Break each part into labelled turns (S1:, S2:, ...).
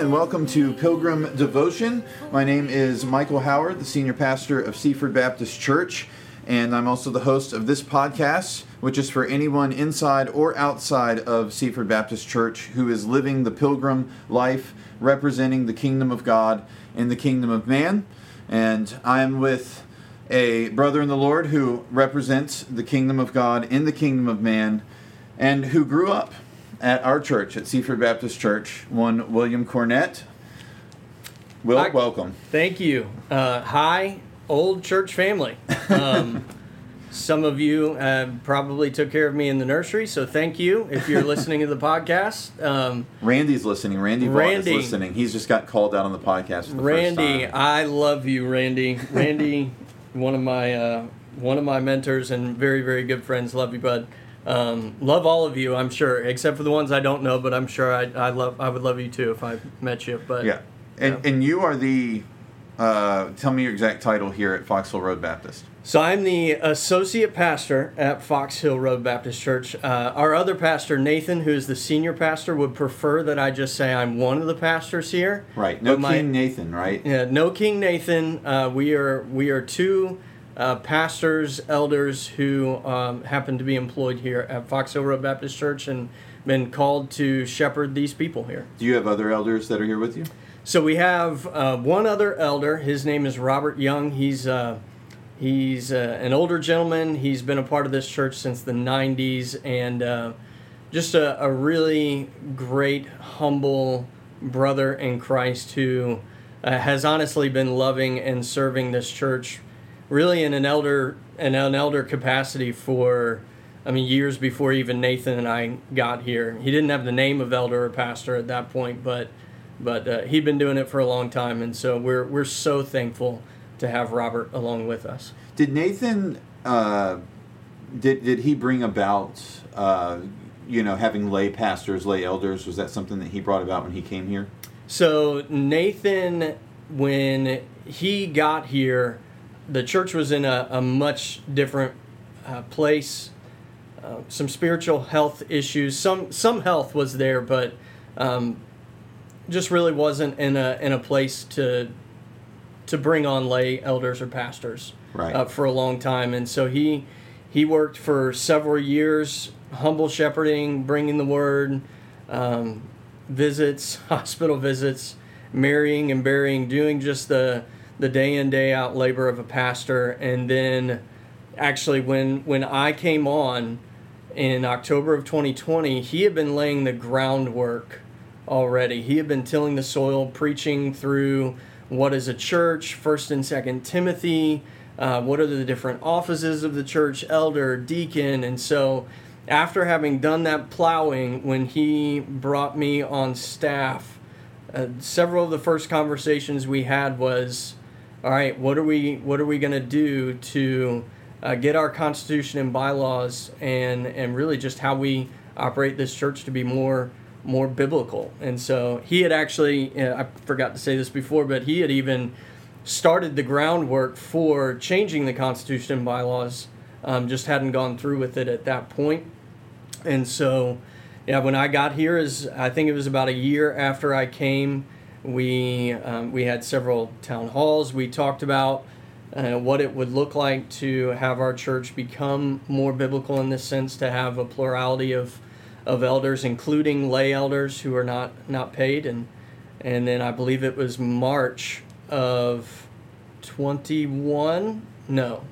S1: And welcome to Pilgrim Devotion. My name is Michael Howard, the senior pastor of Seaford Baptist Church, and I'm also the host of this podcast, which is for anyone inside or outside of Seaford Baptist Church who is living the pilgrim life, representing the kingdom of God and the kingdom of man. And I'm with a brother in the Lord who represents the kingdom of God in the kingdom of man and who grew up at our church, at Seaford Baptist Church, one William Cornett. Will,
S2: Hi.
S1: welcome.
S2: Thank you. Uh, hi, old church family. Um, some of you uh, probably took care of me in the nursery, so thank you if you're listening to the podcast. Um,
S1: Randy's listening. Randy Vaught is listening. He's just got called out on the podcast the
S2: Randy. I love you, Randy. Randy, one of my uh, one of my mentors and very very good friends. Love you, bud. Um, love all of you, I'm sure, except for the ones I don't know. But I'm sure I, I love I would love you too if I met you. But
S1: Yeah. And,
S2: Yeah.
S1: and you are the, uh, tell me your exact title here at Foxhill Road Baptist.
S2: So I'm the associate pastor at Fox Hill Road Baptist Church. Uh, our other pastor, Nathan, who is the senior pastor, would prefer that I just say I'm one of the pastors here.
S1: Right. No
S2: But my-
S1: King Nathan, right?
S2: Yeah, no King Nathan. Uh, we are we are two uh, pastors, elders who um, happen to be employed here at Fox Hill Road Baptist Church and been called to shepherd these people here.
S1: Do you have other elders that are here with you?
S2: So we have uh, one other elder. His name is Robert Young. He's uh, he's uh, an older gentleman. He's been a part of this church since the '90s, and uh, just a, a really great, humble brother in Christ who uh, has honestly been loving and serving this church, really in an elder in an elder capacity for. I mean, years before even Nathan and I got here, he didn't have the name of elder or pastor at that point, but but uh, he'd been doing it for a long time, and so we're we're so thankful to have Robert along with us.
S1: Did Nathan, uh, did, did he bring about, uh, you know, having lay pastors, lay elders? Was that something that he brought about when he came here?
S2: So Nathan, when he got here, the church was in a, a much different uh, place. Uh, some spiritual health issues. Some some health was there, but um, just really wasn't in a in a place to to bring on lay elders or pastors
S1: Right.
S2: uh, for a long time. And so he he worked for several years, humble shepherding, bringing the word, um, visits, hospital visits, marrying and burying, doing just the the day in day out labor of a pastor. And then actually when when I came on in October of 2020, he had been laying the groundwork already. He had been tilling the soil, preaching through what is a church, First and Second Timothy, uh, what are the different offices of the church, elder, deacon, and so after having done that plowing, when he brought me on staff, uh, several of the first conversations we had was, all right, what are we what are we going to do to uh, get our constitution and bylaws and and really just how we operate this church to be more more biblical. And so he had actually I forgot to say this before, but he had even started the groundwork for changing the constitution and bylaws. Um, just hadn't gone through with it at that point. And so, yeah, when I got here, is I think it was about a year after I came. We um, we had several town halls. We talked about uh, what it would look like to have our church become more biblical in this sense, to have a plurality of of elders, including lay elders who are not not paid, and and then I believe it was March of twenty one. No,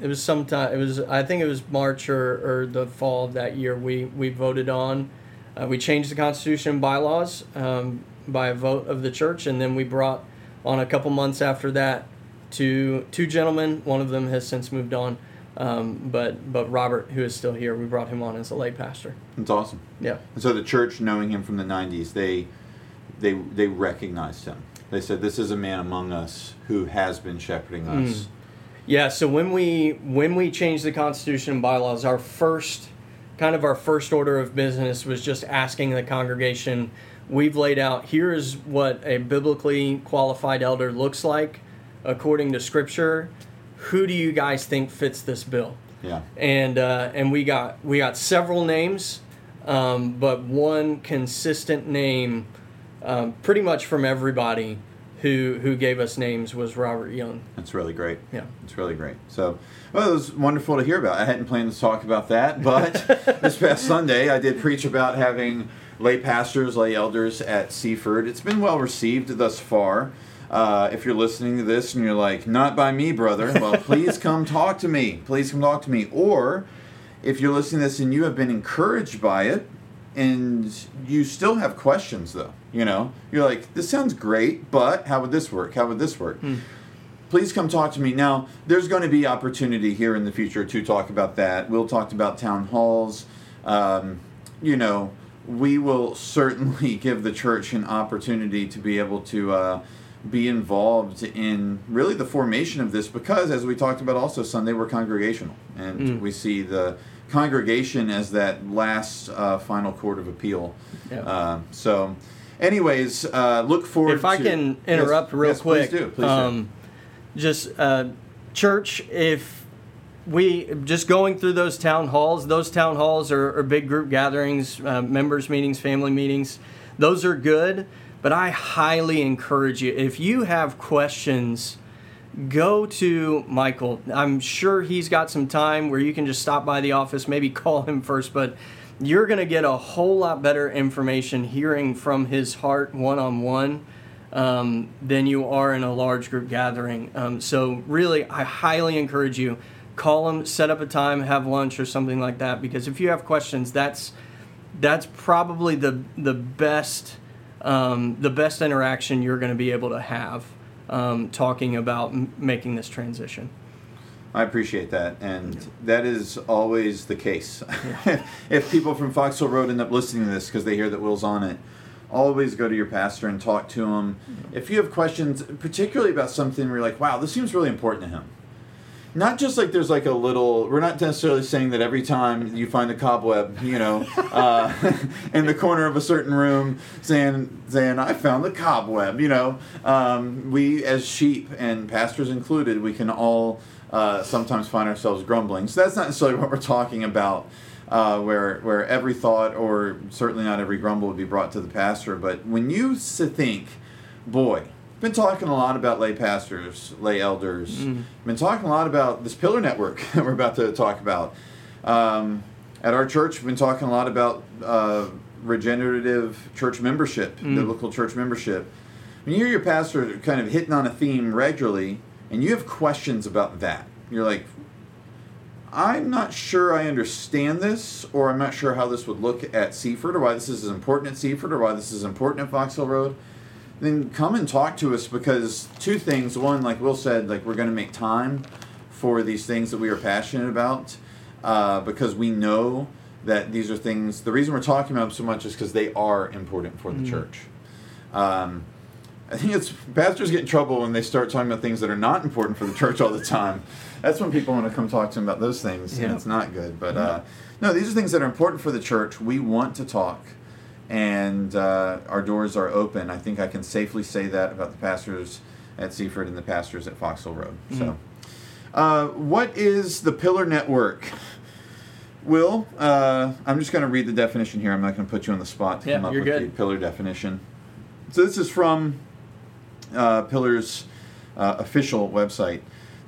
S2: it was sometime. It was I think it was March or, or the fall of that year. We we voted on. Uh, we changed the constitution and bylaws um, by a vote of the church, and then we brought on a couple months after that two two gentlemen. One of them has since moved on, um, but but Robert, who is still here, we brought him on as a lay pastor.
S1: That's awesome.
S2: Yeah.
S1: And so the church, knowing him from the '90s, they they they recognized him. They said, "This is a man among us who has been shepherding us."
S2: Yeah, so when we when we changed the constitution and bylaws, our first kind of our first order of business was just asking the congregation, we've laid out here is what a biblically qualified elder looks like according to scripture. Who do you guys think fits this bill?
S1: Yeah.
S2: and uh, and we got we got several names um, but one consistent name, um, pretty much from everybody who who gave us names was Robert Young.
S1: That's really great.
S2: Yeah.
S1: It's really great. So, well, it was wonderful to hear about. I hadn't planned to talk about that, but this past Sunday I did preach about having lay pastors, lay elders at Seaford. It's been well received thus far. Uh, if you're listening to this and you're like, not by me, brother, well, please come talk to me. Please come talk to me. Or if you're listening to this and you have been encouraged by it and you still have questions, though, you know, you're like, this sounds great, but how would this work? How would this work? please come talk to me. Now, there's going to be opportunity here in the future to talk about that. We'll talk about town halls. Um, you know, we will certainly give the church an opportunity to be able to uh, be involved in really the formation of this because, as we talked about also Sunday, we're congregational. And we see the congregation as that last uh, final court of appeal.
S2: Yeah.
S1: Uh, so, anyways, uh, look forward
S2: If I
S1: to-
S2: can
S1: Yes,
S2: interrupt real
S1: yes,
S2: quick,
S1: Please do. Please do.
S2: um, just uh, church, if we just going through those town halls, those town halls are, are big group gatherings, uh, members meetings, family meetings. Those are good, but I highly encourage you if you have questions. Go to Michael. I'm sure he's got some time where you can just stop by the office, maybe call him first, but you're going to get a whole lot better information hearing from his heart one on one um, than you are in a large group gathering. Um, so, really, I highly encourage you call him, set up a time, have lunch or something like that. Because if you have questions, that's that's probably the the best um, the best interaction you're going to be able to have um, talking about m- making this transition.
S1: I appreciate that, and that is always the case. if people from Foxhill Road end up listening to this because they hear that Will's on it, always go to your pastor and talk to him. If you have questions, particularly about something where you're like, wow, this seems really important to him. Not just like there's like a little. We're not necessarily saying that every time you find a cobweb, you know, uh, in the corner of a certain room, saying saying I found the cobweb. You know, um, we as sheep and pastors included, we can all uh, sometimes find ourselves grumbling. So that's not necessarily what we're talking about. Uh, where where every thought or certainly not every grumble would be brought to the pastor, but when you think, boy, been talking a lot about lay pastors, lay elders. Been talking a lot about this pillar network that we're about to talk about. Um, at our church, we've been talking a lot about uh, regenerative church membership, biblical church membership. When you hear your pastor kind of hitting on a theme regularly, and you have questions about that, you're like, I'm not sure I understand this, or I'm not sure how this would look at Seaford, or why this is important at Seaford, or why this is important at Foxhill Road then come and talk to us because two things. One, like Will said, like we're going to make time for these things that we are passionate about uh, because we know that these are things. The reason we're talking about them so much is because they are important for the church. Um, I think it's pastors get in trouble when they start talking about things that are not important for the church all the time. That's when people want to come talk to them about those things, and
S2: Yeah.
S1: it's not good. But uh, no, these are things that are important for the church. We want to talk and uh, our doors are open. I think I can safely say that about the pastors at Seaford and the pastors at Foxhill Road. So, uh, what is the Pillar Network? Will, uh, I'm just going to read the definition here. I'm not going to put you on the spot to
S2: Yeah,
S1: come up with the. Pillar definition. So, this is from uh, Pillar's uh, official website.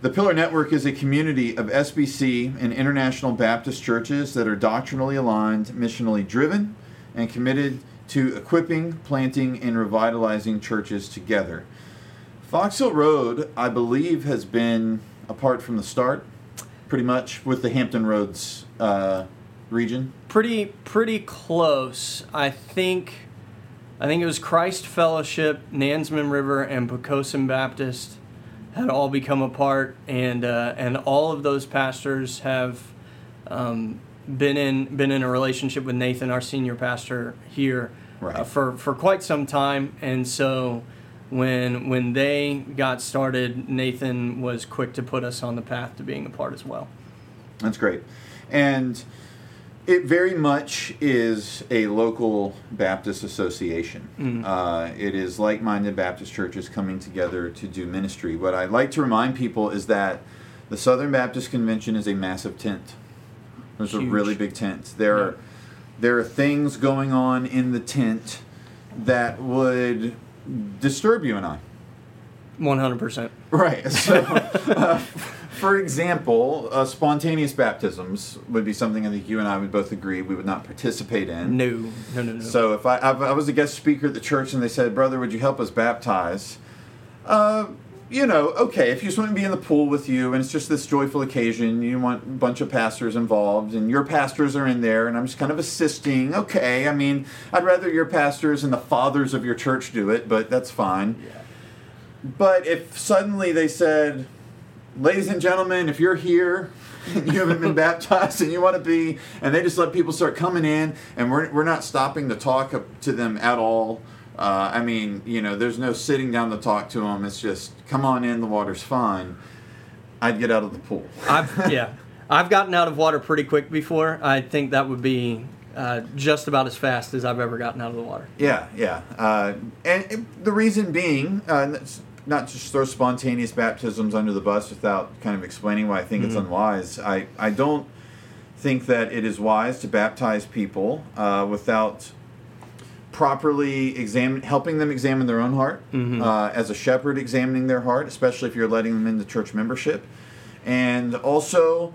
S1: The Pillar Network is a community of SBC and International Baptist churches that are doctrinally aligned, missionally driven, and committed to equipping, planting, and revitalizing churches together. Foxhill Road, I believe, has been apart from the start, pretty much with the Hampton Roads uh, region.
S2: Pretty pretty close. I think I think it was Christ Fellowship, Nansemond River, and Poquoson Baptist had all become a part, and uh, and all of those pastors have um, been in been in a relationship with Nathan, our senior pastor here,
S1: Right.
S2: uh, for for quite some time, and so. When when they got started, Nathan was quick to put us on the path to being a part as well.
S1: That's great. And it very much is a local Baptist association. Uh, it is like minded Baptist churches coming together to do ministry. What I like to remind people is that the Southern Baptist Convention is a massive tent. There's a really big tent. There are there are things going on in the tent that would disturb you and I.
S2: One hundred percent.
S1: Right. So, uh, for example, uh, spontaneous baptisms would be something I think you and I would both agree we would not participate in.
S2: No, no, no, no.
S1: So if I, I was a guest speaker at the church and they said, "Brother, would you help us baptize?" Uh, you know, okay, if you just want to be in the pool with you and it's just this joyful occasion, you want a bunch of pastors involved and your pastors are in there and I'm just kind of assisting. Okay, I mean, I'd rather your pastors and the fathers of your church do it, but that's fine.
S2: yeah.
S1: But if suddenly they said, ladies and gentlemen, if you're here you haven't been baptized and you want to be, and they just let people start coming in and we're, we're not stopping to talk to them at all. Uh, I mean, you know, there's no sitting down to talk to them. It's just, come on in, the water's fine. I'd get out of the pool.
S2: I've yeah, I've gotten out of water pretty quick before. I think that would be uh, just about as fast as I've ever gotten out of the water.
S1: Yeah, yeah. Uh, and the reason being, uh, not just throw spontaneous baptisms under the bus without kind of explaining why I think it's unwise. I, I don't think that it is wise to baptize people uh, without properly examine, helping them examine their own heart, uh, as a shepherd examining their heart, especially if you're letting them into church membership. And also,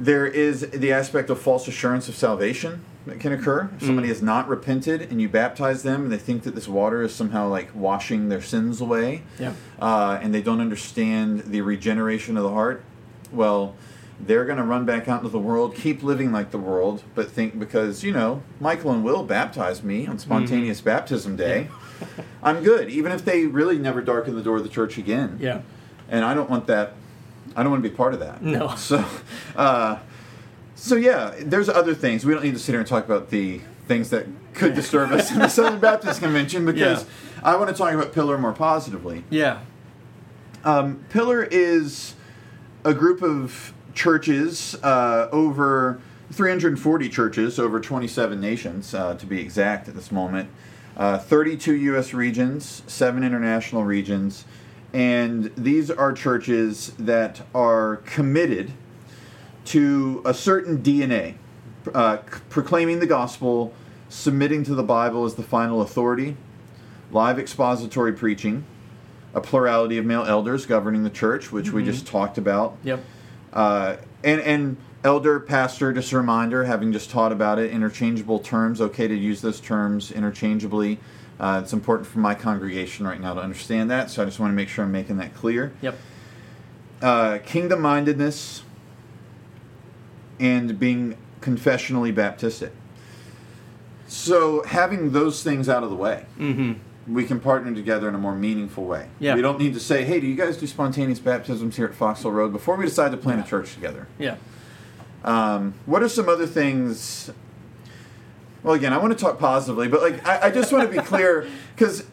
S1: there is the aspect of false assurance of salvation that can occur. If somebody has not repented and you baptize them and they think that this water is somehow like washing their sins away,
S2: Yeah.
S1: uh, and they don't understand the regeneration of the heart, well, they're going to run back out into the world, keep living like the world, but think because, you know, Michael and Will baptized me on spontaneous baptism day, I'm good, even if they really never darken the door of the church again
S2: Yeah.
S1: and I don't want that. I don't want to be part of that.
S2: No.
S1: So, uh, so yeah, there's other things. We don't need to sit here and talk about the things that could disturb us in the Southern Baptist Convention because
S2: Yeah.
S1: I want to talk about Pillar more positively.
S2: Yeah.
S1: Um, Pillar is a group of churches uh, over 340 churches over 27 nations, uh, to be exact, at this moment. Uh, 32 U.S. regions, seven international regions, and these are churches that are committed to a certain DNA, uh, c- proclaiming the gospel, submitting to the Bible as the final authority, live expository preaching, a plurality of male elders governing the church, which we just talked about.
S2: Yep.
S1: Uh, and and elder, pastor, just a reminder, having just taught about it, interchangeable terms. Okay to use those terms interchangeably. Uh, it's important for my congregation right now to understand that, so I just want to make sure I'm making that clear.
S2: Yep.
S1: Uh, kingdom mindedness and being confessionally Baptistic. So having those things out of the way
S2: Mm-hmm.
S1: We can partner together in a more meaningful way.
S2: Yeah.
S1: We don't need to say, hey, do you guys do spontaneous baptisms here at Foxhill Road before we decide to plant a church together?
S2: Yeah.
S1: Um, what are some other things? Well, again, I want to talk positively, but like I, I just want to be clear because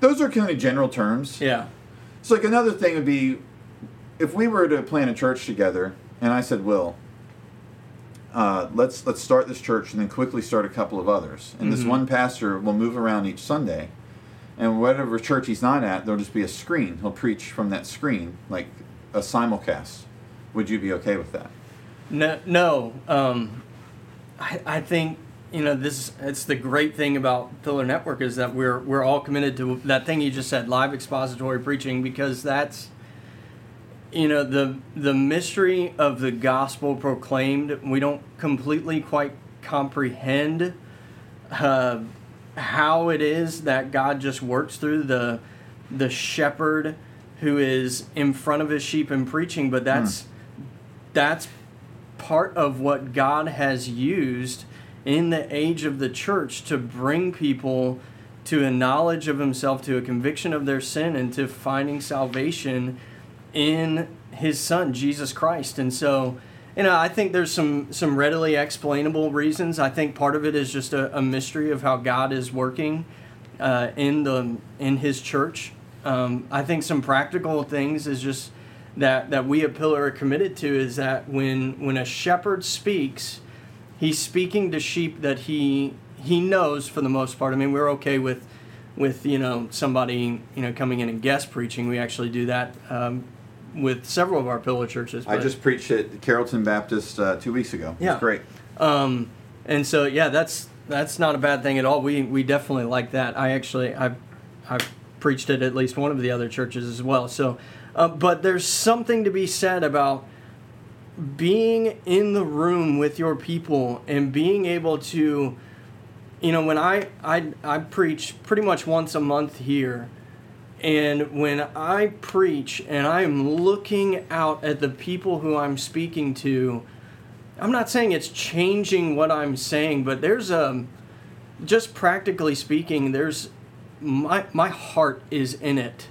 S1: those are kind of general terms.
S2: Yeah.
S1: So, like another thing would be if we were to plant a church together, and I said, "Will, uh, let's let's start this church and then quickly start a couple of others." And this
S2: Mhm.
S1: one pastor will move around each Sunday, and whatever church he's not at, there'll just be a screen. He'll preach from that screen, like a simulcast. Would you be okay with that?
S2: No, no. Um, I, I think you know this. It's the great thing about Pillar Network is that we're we're all committed to that thing you just said, live expository preaching, because that's you know the the mystery of the gospel proclaimed. We don't completely quite comprehend uh, how it is that God just works through the the shepherd who is in front of his sheep and preaching, but hmm. that's that's part of what God has used in the age of the church to bring people to a knowledge of himself, to a conviction of their sin, and to finding salvation in his son, Jesus Christ. And so, you know, I think there's some some readily explainable reasons. I think part of it is just a, a mystery of how God is working uh, in the in his church. Um, I think some practical things is just that that we at Pillar are committed to is that when when a shepherd speaks, he's speaking to sheep that he he knows for the most part. I mean, we're okay with with you know somebody you know coming in and guest preaching. We actually do that um, with several of our Pillar churches.
S1: I just preached at Carrollton Baptist uh, two weeks ago. It
S2: Yeah.
S1: great.
S2: um, And so yeah, that's that's not a bad thing at all. We we definitely like that. I actually I've I've preached it at least one of the other churches as well. So, uh, but there's something to be said about being in the room with your people and being able to you know when I, I i preach pretty much once a month here and when i preach and i'm looking out at the people who i'm speaking to i'm not saying it's changing what i'm saying but there's a just practically speaking there's my my heart is in it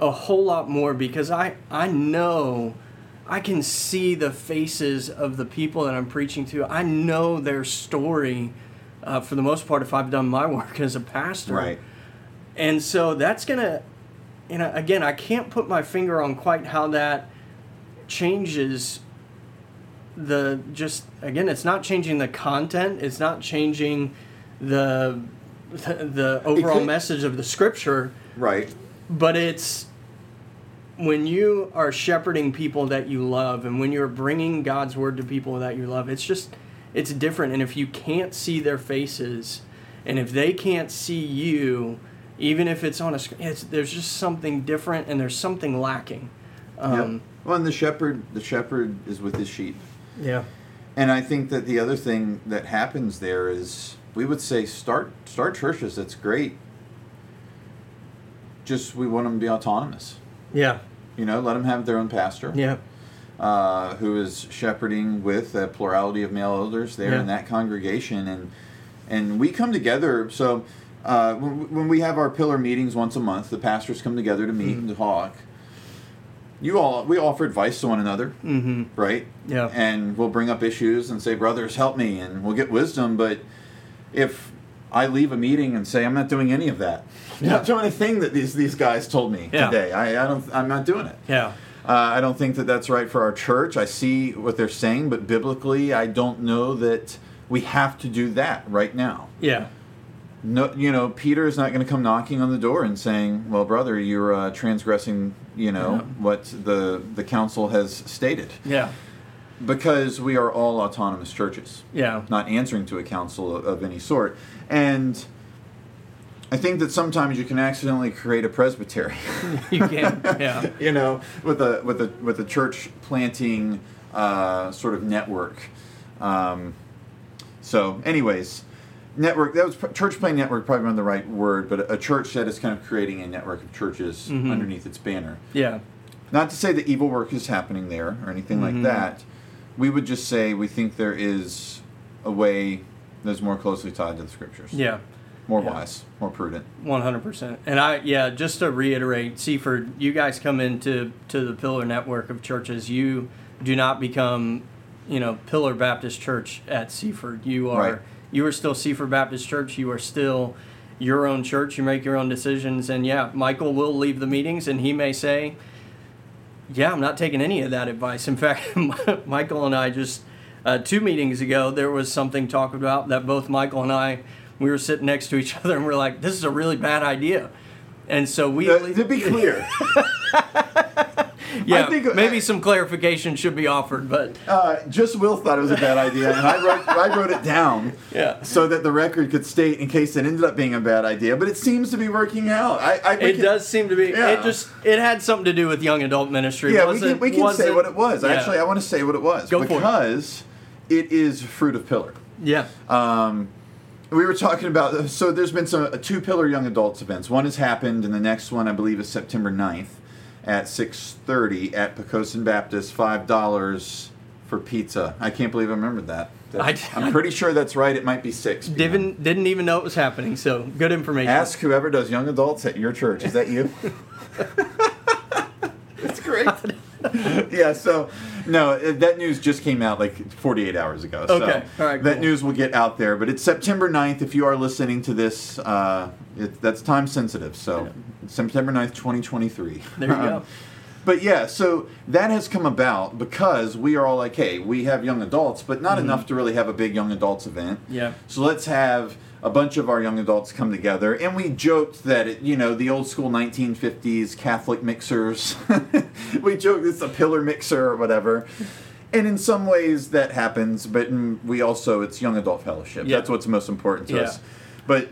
S2: a whole lot more because i i know I can see the faces of the people that I'm preaching to. I know their story uh, for the most part if I've done my work as a pastor.
S1: Right.
S2: And so that's going to, you know, again, I can't put my finger on quite how that changes the just again it's not changing the content it's not changing the the, the overall
S1: could-
S2: message of the scripture
S1: Right.
S2: but it's when you are shepherding people that you love and when you're bringing God's word to people that you love, it's just it's different. And if you can't see their faces, and if they can't see you, even if it's on a screen, it's, there's just something different, and there's something lacking. Um,
S1: yep. Well, and the shepherd, the shepherd is with his sheep,
S2: yeah.
S1: and I think that the other thing that happens there is we would say start start churches. That's great. Just we want them to be autonomous.
S2: Yeah.
S1: You know, let them have their own pastor.
S2: Yeah.
S1: uh, who is shepherding with a plurality of male elders there
S2: Yeah.
S1: in that congregation, and and we come together. So uh, when, when we have our pillar meetings once a month, the pastors come together to meet and talk. You all, we offer advice to one another,
S2: Mm-hmm.
S1: right?
S2: Yeah.
S1: And we'll bring up issues and say, "Brothers, help me," and we'll get wisdom. But if I leave a meeting and say I'm not doing any of that, I'm not doing a thing that these these guys told me
S2: Yeah.
S1: today. I, I don't. I'm not doing it.
S2: Yeah.
S1: Uh, I don't think that that's right for our church. I see what they're saying, but biblically, I don't know that we have to do that right now.
S2: Yeah.
S1: No, you know, Peter is not going to come knocking on the door and saying, "Well, brother, you're uh, transgressing," you know,
S2: Yeah.
S1: what the the council has stated,
S2: Yeah.
S1: because we are all autonomous churches,
S2: Yeah.
S1: not answering to a council of, of any sort, and. I think that sometimes you can accidentally create a presbytery.
S2: You can. Yeah.
S1: you know, with a with a with a church planting uh, sort of network. Um, so, anyways, network that was church plant network probably not the right word, but a church that is kind of creating a network of churches
S2: Mhm.
S1: underneath its banner.
S2: Yeah.
S1: Not to say that evil work is happening there or anything
S2: Mhm.
S1: like that. We would just say we think there is a way that's more closely tied to the scriptures.
S2: Yeah.
S1: More
S2: Yeah.
S1: wise, more prudent.
S2: One hundred percent. And I yeah, just to reiterate, Seaford, you guys come into to the Pillar network of churches. You do not become, you know, Pillar Baptist Church at Seaford. You are
S1: Right.
S2: You are still Seaford Baptist Church. You are still your own church. You make your own decisions. And yeah, Michael will leave the meetings and he may say, Yeah, I'm not taking any of that advice. In fact, Michael and I just uh, two meetings ago, there was something talked about that both Michael and I we were sitting next to each other and we're like, this is a really bad idea. And so we,
S1: Uh, to be clear,
S2: yeah,
S1: I think-
S2: maybe some clarification should be offered, but
S1: Uh, just Will thought it was a bad idea, and I wrote, I wrote it down
S2: yeah,
S1: so that the record could state in case it ended up being a bad idea. But it seems to be working out. I, I
S2: it
S1: can-
S2: does seem to be.
S1: Yeah.
S2: It just it had something to do with young adult ministry.
S1: Yeah, we
S2: wasn't-
S1: can, we can say
S2: wasn't-
S1: what it was.
S2: yeah.
S1: Actually, I want to say what it was
S2: Go for it.
S1: because it is fruit of pillar.
S2: yeah,
S1: Um, we were talking about so there's been some uh, two pillar young adults events. One has happened, and the next one I believe is September 9th at 6:30 at Poquoson Baptist. Five dollars for pizza. I can't believe I remembered that. That's-
S2: I-
S1: I'm pretty sure that's right. It might be six. p.m.
S2: didn't didn't even know it was happening. So good information.
S1: Ask whoever does young adults at your church. Is that you? That's great. yeah, so no, uh, that news just came out like 48 hours ago. So
S2: Okay, all right,
S1: that
S2: cool.
S1: news will get out there, but it's September 9th. If you are listening to this, uh, it, that's time sensitive. So September 9th, 2023.
S2: There you go.
S1: But yeah, so that has come about because we are all like, hey, we have young adults, but not enough to really have a big young adults event.
S2: Mm-hmm. Yeah.
S1: So let's have a bunch of our young adults come together, and we joked that it, you know the old school 1950s Catholic mixers. we joked it's a pillar mixer or whatever, and in some ways that happens, but we also it's young adult fellowship.
S2: Yeah.
S1: That's what's most important to
S2: Yeah.
S1: us. But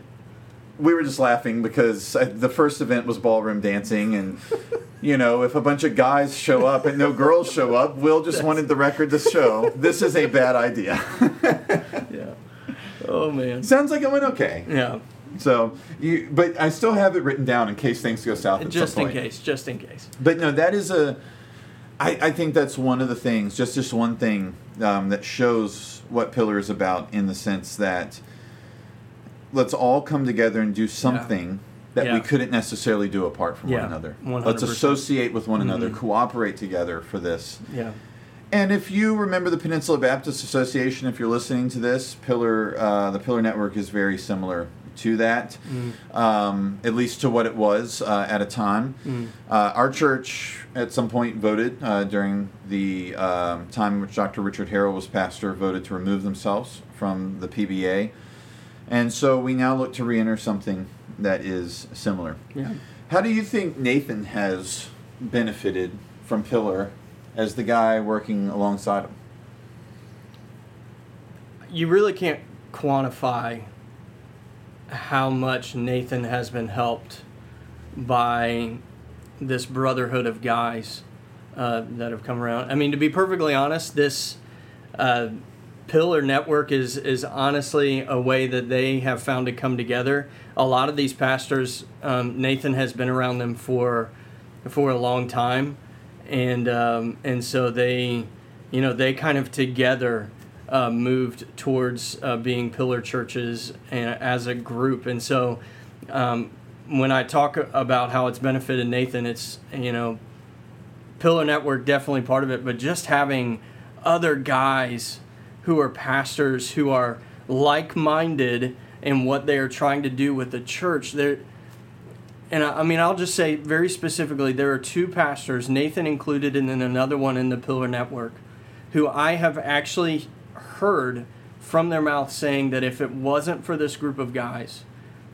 S1: we were just laughing because uh, the first event was ballroom dancing, and you know, if a bunch of guys show up and no girls show up, Will just wanted the record to show this is a bad idea.
S2: Yeah. Oh man.
S1: Sounds like it went okay.
S2: Yeah.
S1: So, you, but I still have it written down in case things go south.
S2: Just in case. Just in case.
S1: But no, that is a. I, I think that's one of the things, just just one thing um, that shows what Pillar is about in the sense that let's all come together and do something that we couldn't necessarily do apart from
S2: Yeah,
S1: one another.
S2: 100%.
S1: Let's associate with one another,
S2: Mhm.
S1: cooperate together for this.
S2: Yeah.
S1: And if you remember the Peninsula Baptist Association, if you're listening to this, Pillar, uh, the Pillar Network is very similar to that, um, at least to what it was uh, at a time. Uh, our church, at some point, voted uh, during the um, time in which Dr. Richard Harrell was pastor, voted to remove themselves from the PBA. And so we now look to re enter something that is similar.
S2: Yeah.
S1: How do you think Nathan has benefited from Pillar as the guy working alongside him?
S2: You really can't quantify how much Nathan has been helped by this brotherhood of guys uh, that have come around. I mean, to be perfectly honest, this uh, Pillar Network is is honestly a way that they have found to come together. A lot of these pastors, um, Nathan has been around them for for a long time, and um, and so they, you know, they kind of together uh, moved towards uh, being pillar churches and, as a group, and so um, when I talk about how it's benefited Nathan, it's you know, Pillar Network definitely part of it, but just having other guys who are pastors who are like-minded in what they are trying to do with the church. They're and I, I mean, I'll just say very specifically, there are two pastors, Nathan included, and then another one in the Pillar Network, who I have actually heard from their mouth saying that if it wasn't for this group of guys,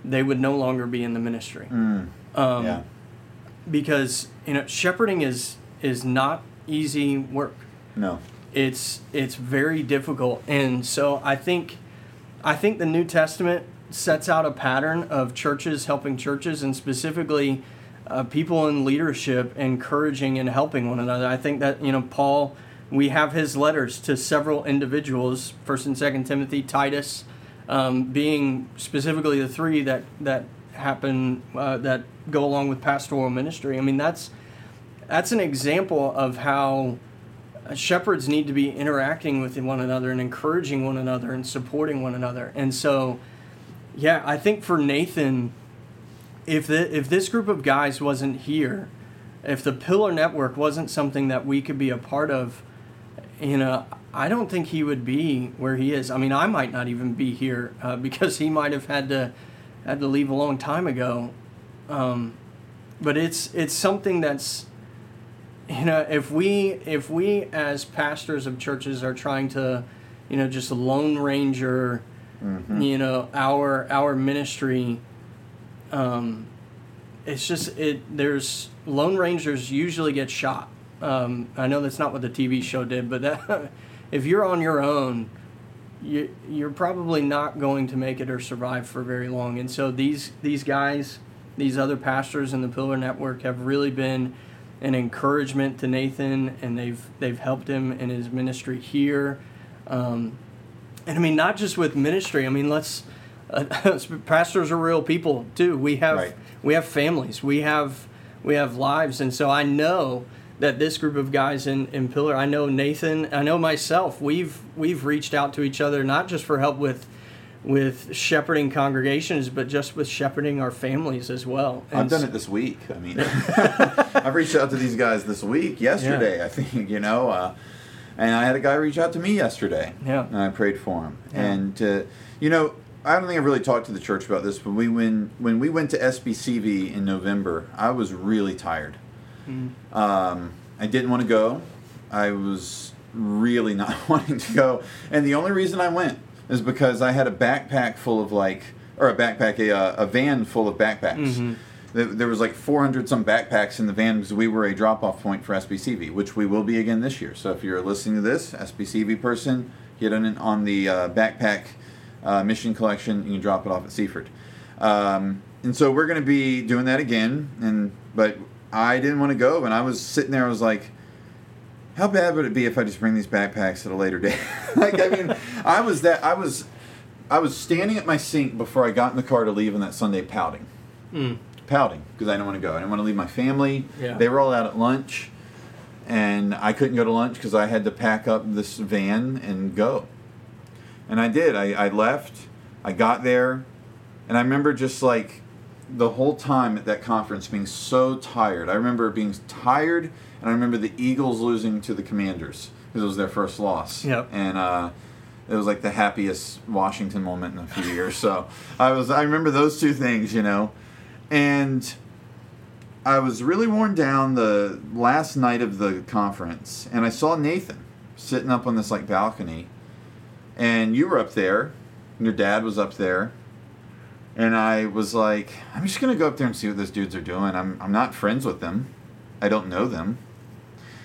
S2: they would no longer be in the ministry. Um,
S1: yeah.
S2: Because you know, shepherding is is not easy work
S1: No.
S2: it's it's very difficult and so i think i think the new testament sets out a pattern of churches helping churches and specifically uh, people in leadership encouraging and helping one another i think that you know paul we have his letters to several individuals first and second timothy titus um, being specifically the three that that happen uh, that go along with pastoral ministry i mean that's that's an example of how uh, shepherds need to be interacting with one another and encouraging one another and supporting one another. And so, yeah, I think for Nathan, if the, if this group of guys wasn't here, if the Pillar Network wasn't something that we could be a part of, you know, I don't think he would be where he is. I mean, I might not even be here uh, because he might have had to had to leave a long time ago. Um, but it's it's something that's you know if we if we as pastors of churches are trying to you know just lone ranger you know our our ministry um it's just it there's lone rangers usually get shot. Um i know that's not what the tv show did but that if you're on your own you, you're probably not going to make it or survive for very long. And so these these guys these other pastors in the pillar network have really been an encouragement to Nathan, and they've they've helped him in his ministry here. Um, and I mean, not just with ministry. I mean, let's uh, pastors are real people too. We have
S1: Right.
S2: we have families. We have we have lives, and so I know that this group of guys in, in Pillar, I know Nathan, I know myself. We've we've reached out to each other not just for help with with shepherding congregations, but just with shepherding our families as well.
S1: I've done it this week. I mean, I've reached out to these guys this week, yesterday, I think, you know. Uh, and I had a guy reach out to me yesterday.
S2: Yeah.
S1: And I prayed for him.
S2: Yeah.
S1: And, uh, you know, I don't think I've really talked to the church about this, but we when, when we went to SBCV in November, I was really tired.
S2: Mm-hmm.
S1: Um, I didn't want to go. I was really not wanting to go. And the only reason I went is because I had a backpack full of like, or a backpack, a, a van full of backpacks.
S2: Mhm.
S1: Th- there was like 400 some backpacks in the van because we were a drop off point for SBCV, which we will be again this year. So if you're listening to this, SBCV person, get on on the uh, backpack uh, mission collection. You can drop it off at Seaford. Um, and so we're going to be doing that again. And but I didn't want to go, and I was sitting there. I was like, how bad would it be if I just bring these backpacks at a later date? like I mean, I was that I was I was standing at my sink before I got in the car to leave on that Sunday pouting.
S2: Mm.
S1: Pouting because I didn't want to go. I didn't want to leave my family.
S2: Yeah.
S1: They were all out at lunch, and I couldn't go to lunch because I had to pack up this van and go. And I did. I, I left. I got there, and I remember just like the whole time at that conference being so tired. I remember being tired, and I remember the Eagles losing to the Commanders because it was their first loss.
S2: Yep.
S1: And uh, it was like the happiest Washington moment in a few years. So I was. I remember those two things, you know, and. I was really worn down the last night of the conference, and I saw Nathan sitting up on this like balcony, and you were up there, and your dad was up there, and I was like, I'm just gonna go up there and see what those dudes are doing. I'm I'm not friends with them, I don't know them,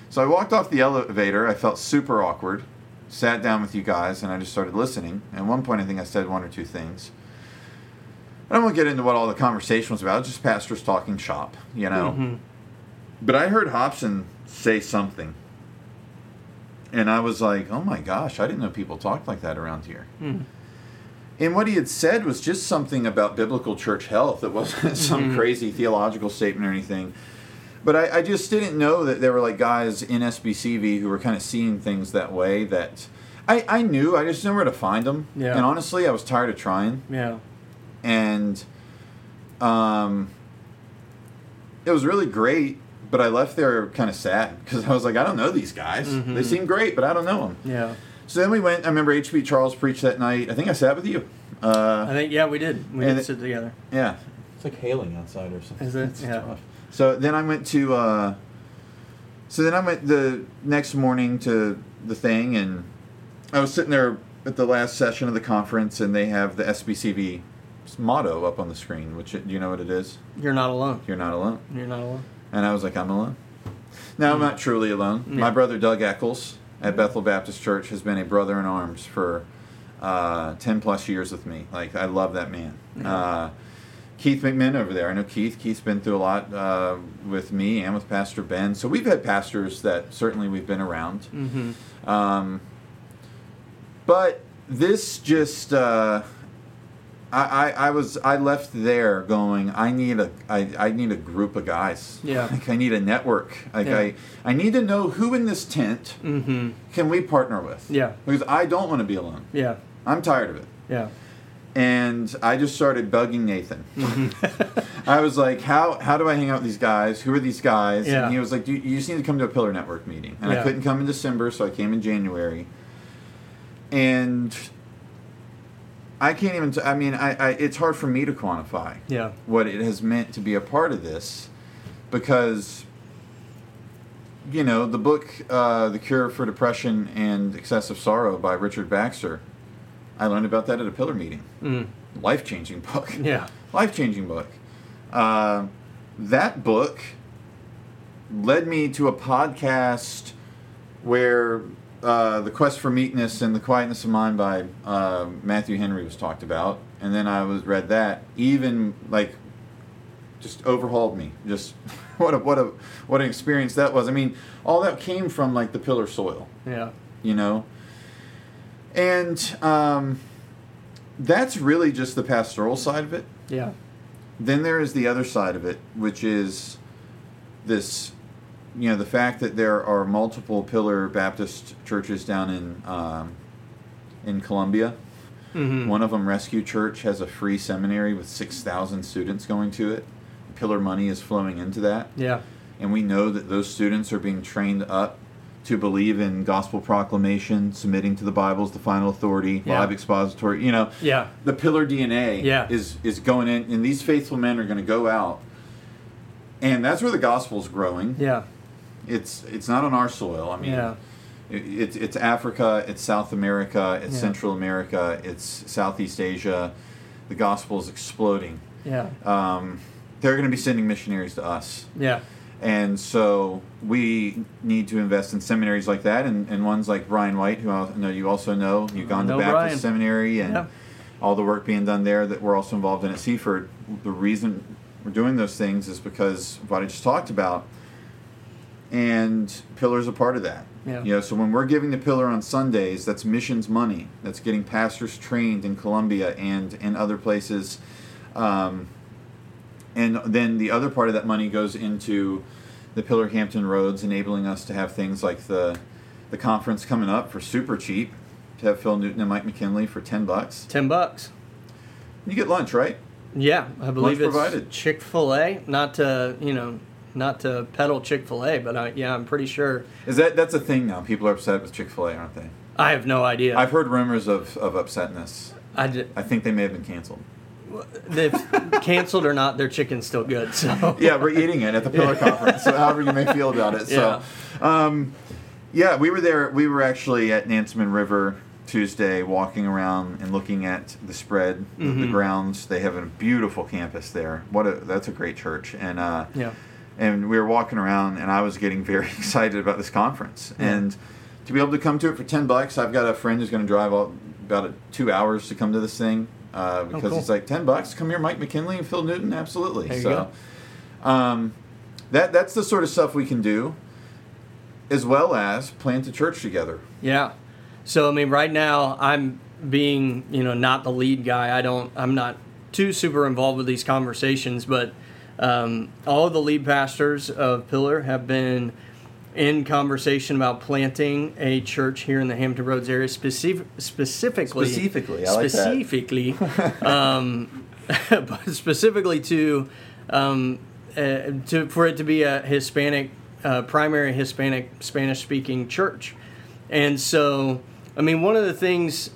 S1: so I walked off the elevator. I felt super awkward, sat down with you guys, and I just started listening. At one point, I think I said one or two things. I don't want to get into what all the conversation was about. Just pastors talking shop, you know.
S2: Mhm.
S1: But I heard Hobson say something. And I was like, oh my gosh, I didn't know people talked like that around here.
S2: Mm.
S1: And what he had said was just something about biblical church health. It wasn't some
S2: Mhm.
S1: crazy theological statement or anything. But I, I just didn't know that there were like guys in SBCV who were kind of seeing things that way that I, I knew. I just knew where to find them.
S2: Yeah.
S1: And honestly, I was tired of trying
S2: Yeah.
S1: And um, it was really great. But I left there kind of sad because I was like, I don't know these guys. They
S2: Mhm.
S1: seem great, but I don't know them.
S2: Yeah.
S1: So then we went. I remember H.B. Charles preached that night. I think I sat with you. Uh,
S2: I think yeah we did. We
S1: And
S2: did
S1: it-
S2: sit together.
S1: yeah, it's like hailing outside or something.
S2: Is it?
S1: It's
S2: Yeah.
S1: tough. So then I went to. Uh, so then I went the next morning to the thing, and I was sitting there at the last session of the conference, and they have the SBCV motto up on the screen. Which do you know what it is?
S2: You're not alone.
S1: You're not alone.
S2: You're not alone.
S1: And I was like, I'm alone. Now I'm not truly alone.
S2: Yeah.
S1: My brother Doug Eccles at Bethel Baptist Church has been a brother in arms for uh, ten plus years with me. Like I love that man.
S2: Yeah.
S1: Uh, Keith McMinn over there. I know Keith. Keith's been through a lot uh, with me and with Pastor Ben. So we've had pastors that certainly we've been around.
S2: Mm-hmm.
S1: Um, but this just uh, I, I, I was I left there going I need a I, I need a group of guys
S2: Yeah.
S1: like I need a network like
S2: Yeah.
S1: I I need to know who in this tent
S2: Mm-hmm.
S1: can we partner with
S2: Yeah.
S1: because I don't want to be alone
S2: Yeah.
S1: I'm tired of it
S2: Yeah.
S1: and I just started bugging Nathan
S2: Mm-hmm.
S1: I was like, how how do I hang out with these guys? Who are these guys?
S2: Yeah.
S1: And he was like, you, you just need to come to a Pillar Network meeting. And I couldn't come in December, so I came in January. And I can't even. T- I mean, I, I it's hard for me to quantify
S2: yeah.
S1: what it has meant to be a part of this, because. You know the book, uh, "The Cure for Depression and Excessive Sorrow" by Richard Baxter. I learned about that at a Pillar meeting.
S2: Mm.
S1: Life changing book
S2: Yeah.
S1: life changing book. Uh, that book led me to a podcast where uh, the quest for meekness and the quietness of mind by uh, Matthew Henry was talked about, and then I was read that. Even like, just overhauled me. Just what a what a what an experience that was. I mean, all that came from like the pillar soil
S2: Yeah.
S1: you know and um, that's really just the pastoral side of it
S2: Yeah.
S1: then there is the other side of it which is this you know the fact that there are multiple pillar baptist churches down in um, in columbia
S2: Mm-hmm.
S1: one of them rescue church has a free seminary with 6000 students going to it pillar money is flowing into that
S2: Yeah.
S1: and we know that those students are being trained up to believe in gospel proclamation, submitting to the Bible as the final authority,
S2: Yeah.
S1: live expository. You know,
S2: Yeah.
S1: the pillar DNA
S2: Yeah.
S1: is is going in, and these faithful men are going to go out, and that's where the gospel is growing.
S2: Yeah.
S1: It's it's not on our soil. I mean,
S2: Yeah.
S1: it, it's it's Africa, it's South America, it's
S2: Yeah.
S1: Central America, it's Southeast Asia. The gospel is exploding.
S2: Yeah.
S1: Um, they're going to be sending missionaries to us.
S2: Yeah.
S1: And so we need to invest in seminaries like that, and, and ones like Brian White, who I know you also know. You've gone to
S2: know
S1: Baptist
S2: Brian.
S1: Seminary and
S2: Yeah.
S1: all the work being done there that we're also involved in at Seaford. The reason we're doing those things is because what I just talked about, and Pillar's a part of that.
S2: Yeah.
S1: You know, so when we're giving the Pillar on Sundays, that's missions money. That's getting pastors trained in Colombia and in other places. Um, and then the other part of that money goes into the Pillar Hampton Roads, enabling us to have things like the the conference coming up for super cheap. To have Phil Newton and Mike McKinley for ten bucks.
S2: Ten bucks.
S1: You get lunch, right?
S2: Yeah, I believe it's
S1: provided.
S2: Chick Fil A. Not to you know, not to peddle Chick Fil A, but I, yeah, I'm pretty sure.
S1: Is that that's a thing now? People are upset with Chick Fil A, aren't they?
S2: I have no idea.
S1: I've heard rumors of of upsetness.
S2: I did,
S1: I think they may have been canceled.
S2: they've canceled or not, their chicken's still good. So
S1: yeah, we're eating it at the Pillar Conference. So however you may feel about it. So, um, yeah, we were there. We were actually at Nansemond River Tuesday, walking around and looking at the spread, the- the grounds. They have a beautiful campus there. What a that's a great church. And uh,
S2: yeah,
S1: and we were walking around, and I was getting very excited about this conference.
S2: Yeah.
S1: And to be able to come to it for ten bucks, I've got a friend who's going to drive all, about two hours to come to this thing uh, because
S2: Oh, cool.
S1: he's like ten bucks. Come here, Mike McKinley and Phil Newton. Absolutely.
S2: There you
S1: so, um, that that's the sort of stuff we can do, as well as plant a church together.
S2: yeah. So I mean, right now I'm being you know not the lead guy. I don't. I'm not too super involved with these conversations, but um, all of the lead pastors of Pillar have been in conversation about planting a church here in the Hampton Roads area, specific, specifically.
S1: Specifically, like
S2: specifically, um, specifically to, um, uh, to for it to be a Hispanic, uh, primary Hispanic Spanish-speaking church, and so I mean one of the things,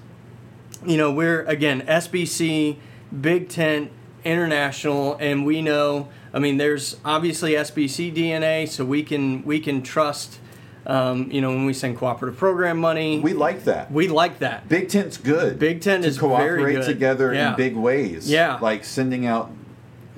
S2: you know, we're again SBC, Big Tent, international, and we know. I mean, there's obviously SBC DNA, so we can we can trust. Um, you know, when we send cooperative program money,
S1: We like that.
S2: we like that.
S1: Big Tent's good.
S2: Big Tent
S1: to
S2: is
S1: cooperate
S2: very good.
S1: together
S2: Yeah.
S1: in big ways.
S2: Yeah.
S1: like sending out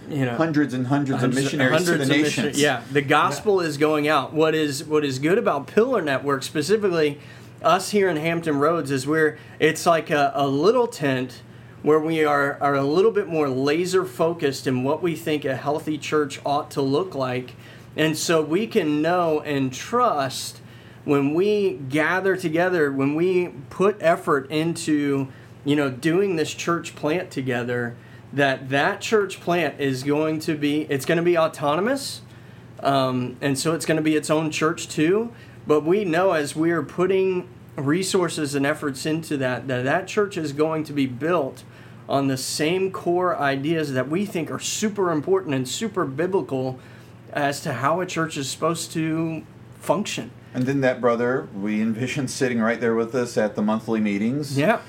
S2: You know,
S1: hundreds and hundreds, of missionaries to the
S2: of
S1: nations.
S2: mission- yeah, the gospel is going out. What is what is good about Pillar Network specifically, us here in Hampton Roads is where it's like a, a little tent where we are are a little bit more laser focused in what we think a healthy church ought to look like, and so we can know and trust when we gather together, when we put effort into you know doing this church plant together that that church plant is going to be it's going to be autonomous um, and so it's going to be its own church too. But we know as we are putting resources and efforts into that that that church is going to be built on the same core ideas that we think are super important and super biblical as to how a church is supposed to function
S1: And then that brother, we envision sitting right there with us at the monthly meetings.
S2: yeah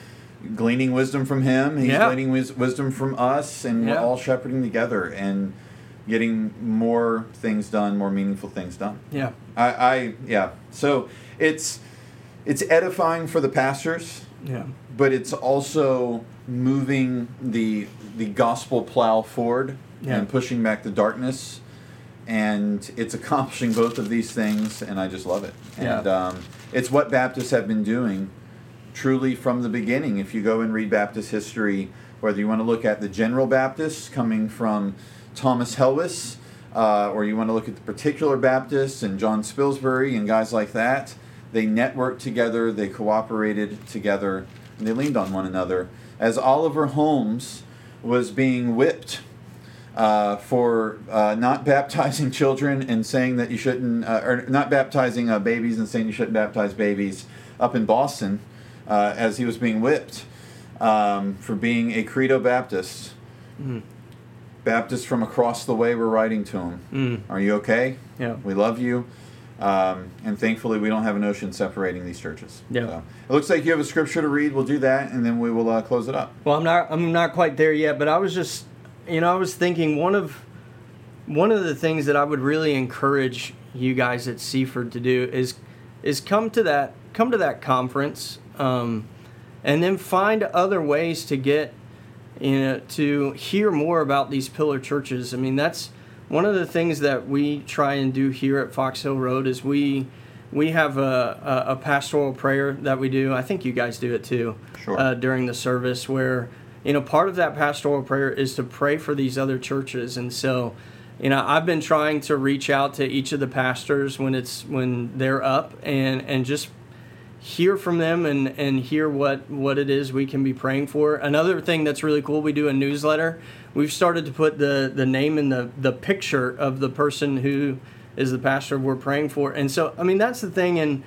S1: Gleaning wisdom from him. He's
S2: Yeah.
S1: gleaning wis- wisdom from us, and we're all shepherding together and getting more things done, more meaningful things done.
S2: yeah
S1: I, I yeah. So it's it's edifying for the pastors,
S2: yeah
S1: but it's also moving the the gospel plow forward
S2: Yeah.
S1: and pushing back the darkness and it's accomplishing both of these things and i just love it
S2: Yeah.
S1: and um, it's what baptists have been doing truly from the beginning if you go and read baptist history whether you want to look at the general baptists coming from thomas helwys uh, or you want to look at the particular baptists and john spilsbury and guys like that they networked together they cooperated together and they leaned on one another as oliver holmes was being whipped uh, for uh, not baptizing children and saying that you shouldn't, uh, or not baptizing uh, babies and saying you shouldn't baptize babies up in Boston uh, as he was being whipped um, for being a Credo Baptist.
S2: Mm.
S1: Baptists from across the way were writing to him.
S2: Mm.
S1: Are you okay?
S2: Yeah.
S1: We love you. Um, and thankfully, we don't have an ocean separating these churches.
S2: Yeah.
S1: So, it looks like you have a scripture to read. We'll do that, and then we will uh, close it up.
S2: Well, I'm not. I'm not quite there yet, but I was just, you know, I was thinking one of, one of the things that I would really encourage you guys at Seaford to do is, is come to that come to that conference, um, and then find other ways to get, you know, to hear more about these pillar churches. I mean, that's one of the things that we try and do here at Foxhill Road is we we have a, a, a pastoral prayer that we do. I think you guys do it too
S1: Sure.
S2: uh, during the service where you know part of that pastoral prayer is to pray for these other churches and so you know i've been trying to reach out to each of the pastors when it's when they're up and and just hear from them and and hear what what it is we can be praying for. Another thing that's really cool we do a newsletter. We've started to put the the name and the the picture of the person who is the pastor we're praying for. And so i mean that's the thing and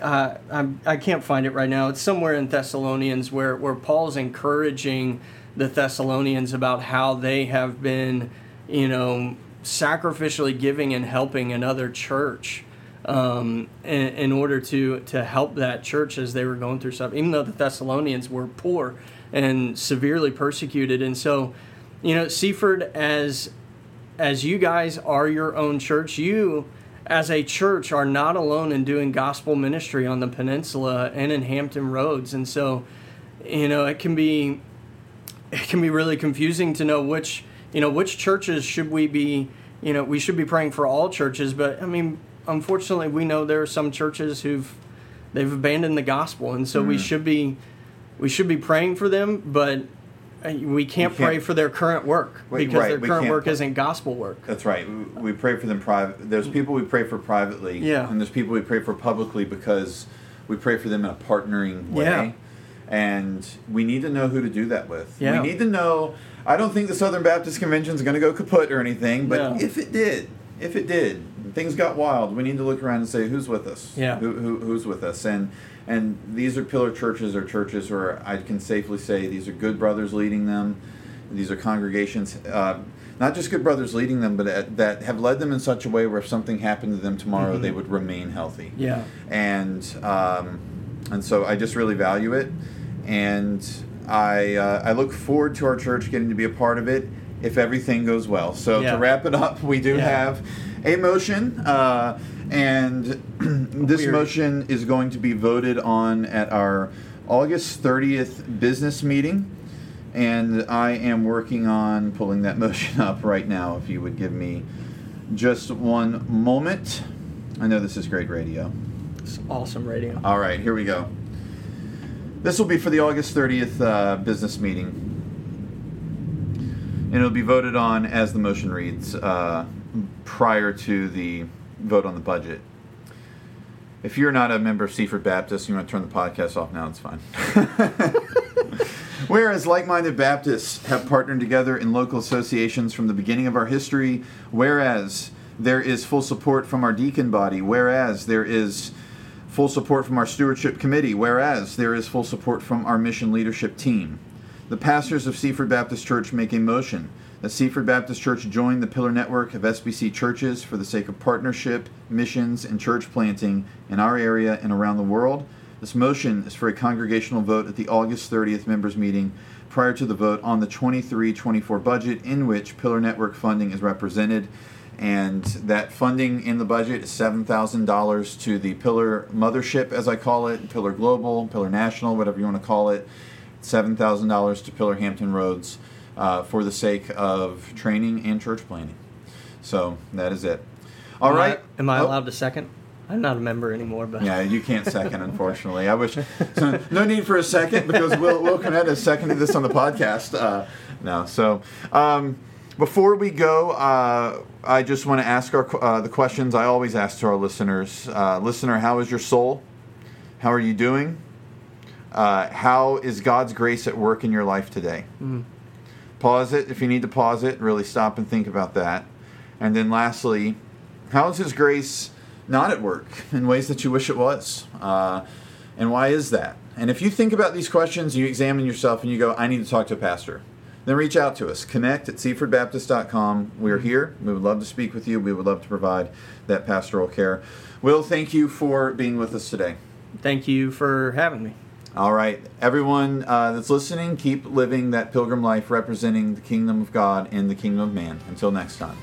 S2: uh, I'm, I can't find it right now. It's somewhere in Thessalonians where, where Paul's encouraging the Thessalonians about how they have been, you know, sacrificially giving and helping another church um, in, in order to, to help that church as they were going through stuff, even though the Thessalonians were poor and severely persecuted. And so, you know, Seaford, as as you guys are your own church, you as a church are not alone in doing gospel ministry on the peninsula and in Hampton Roads. And so, you know, it can be it can be really confusing to know which, you know, which churches should we be, you know, we should be praying for all churches, but I mean, unfortunately, we know there are some churches who've they've abandoned the gospel, and so we should be we should be praying for them, but uh, we can't,
S1: can't-
S2: pray for their current work
S1: Wait,
S2: because
S1: right,
S2: their current work
S1: pray-
S2: isn't gospel work.
S1: That's right. We- We pray for them private. There's people we pray for privately.
S2: Yeah.
S1: And there's people we pray for publicly because we pray for them in a partnering way.
S2: Yeah.
S1: And we need to know who to do that with.
S2: Yeah.
S1: We need to know. I don't think the Southern Baptist Convention is going to go kaput or anything, but
S2: No.
S1: if it did, if it did, things got wild. We need to look around and say, who's with us?
S2: Yeah.
S1: Who, who, who's with us? And and these are pillar churches or churches where I can safely say these are good brothers leading them. These are congregations, uh, not just good brothers leading them, but at, that have led them in such a way where if something happened to them tomorrow,
S2: Mm-hmm.
S1: they would remain healthy.
S2: Yeah.
S1: And um, and so I just really value it, and I uh, I look forward to our church getting to be a part of it if everything goes well. So
S2: Yeah.
S1: to wrap it up, we do
S2: Yeah.
S1: have a motion, uh, and this
S2: Weird.
S1: motion is going to be voted on at our August 30th business meeting. And I am working on pulling that motion up right now. If you would give me just one moment. I know this is great radio.
S2: It's awesome radio.
S1: All right, here we go. This will be for the August 30th uh, business meeting. And it'll be voted on as the motion reads uh, prior to the vote on the budget. If you're not a member of Seaford Baptist, you want to turn the podcast off now, it's fine. Whereas like minded Baptists have partnered together in local associations from the beginning of our history, whereas there is full support from our deacon body, whereas there is full support from our stewardship committee, whereas there is full support from our mission leadership team. The pastors of Seaford Baptist Church make a motion that Seaford Baptist Church join the Pillar Network of SBC churches for the sake of partnership, missions, and church planting in our area and around the world. This motion is for a congregational vote at the August 30th members meeting prior to the vote on the 23 24 budget, in which Pillar Network funding is represented. And that funding in the budget is $7,000 to the Pillar Mothership, as I call it, Pillar Global, Pillar National, whatever you want to call it. $7,000 to Pillar Hampton Roads uh, for the sake of training and church planning. So that is it. All
S2: Am I- am I
S1: Oh.
S2: allowed to second? I'm not a member anymore, but
S1: Yeah, you can't second, unfortunately. I wish. So no need for a second because Will Will Cornett has seconded this on the podcast. Uh, no, so um, before we go, uh, I just want to ask our uh, the questions I always ask to our listeners. Uh, listener, how is your soul? How are you doing? Uh, how is God's grace at work in your life today? Pause it if you need to pause it. Really stop and think about that. And then lastly, how is His grace not at work in ways that you wish it was? Uh, and why is that? And if you think about these questions, you examine yourself and you go, I need to talk to a pastor, then reach out to us. Connect at seafordbaptist.com. We're here. We would love to speak with you. We would love to provide that pastoral care. Will, thank you for being with us today.
S2: thank you for having me.
S1: All right, everyone uh, that's listening, keep living that pilgrim life representing the kingdom of God and the kingdom of man. Until next time.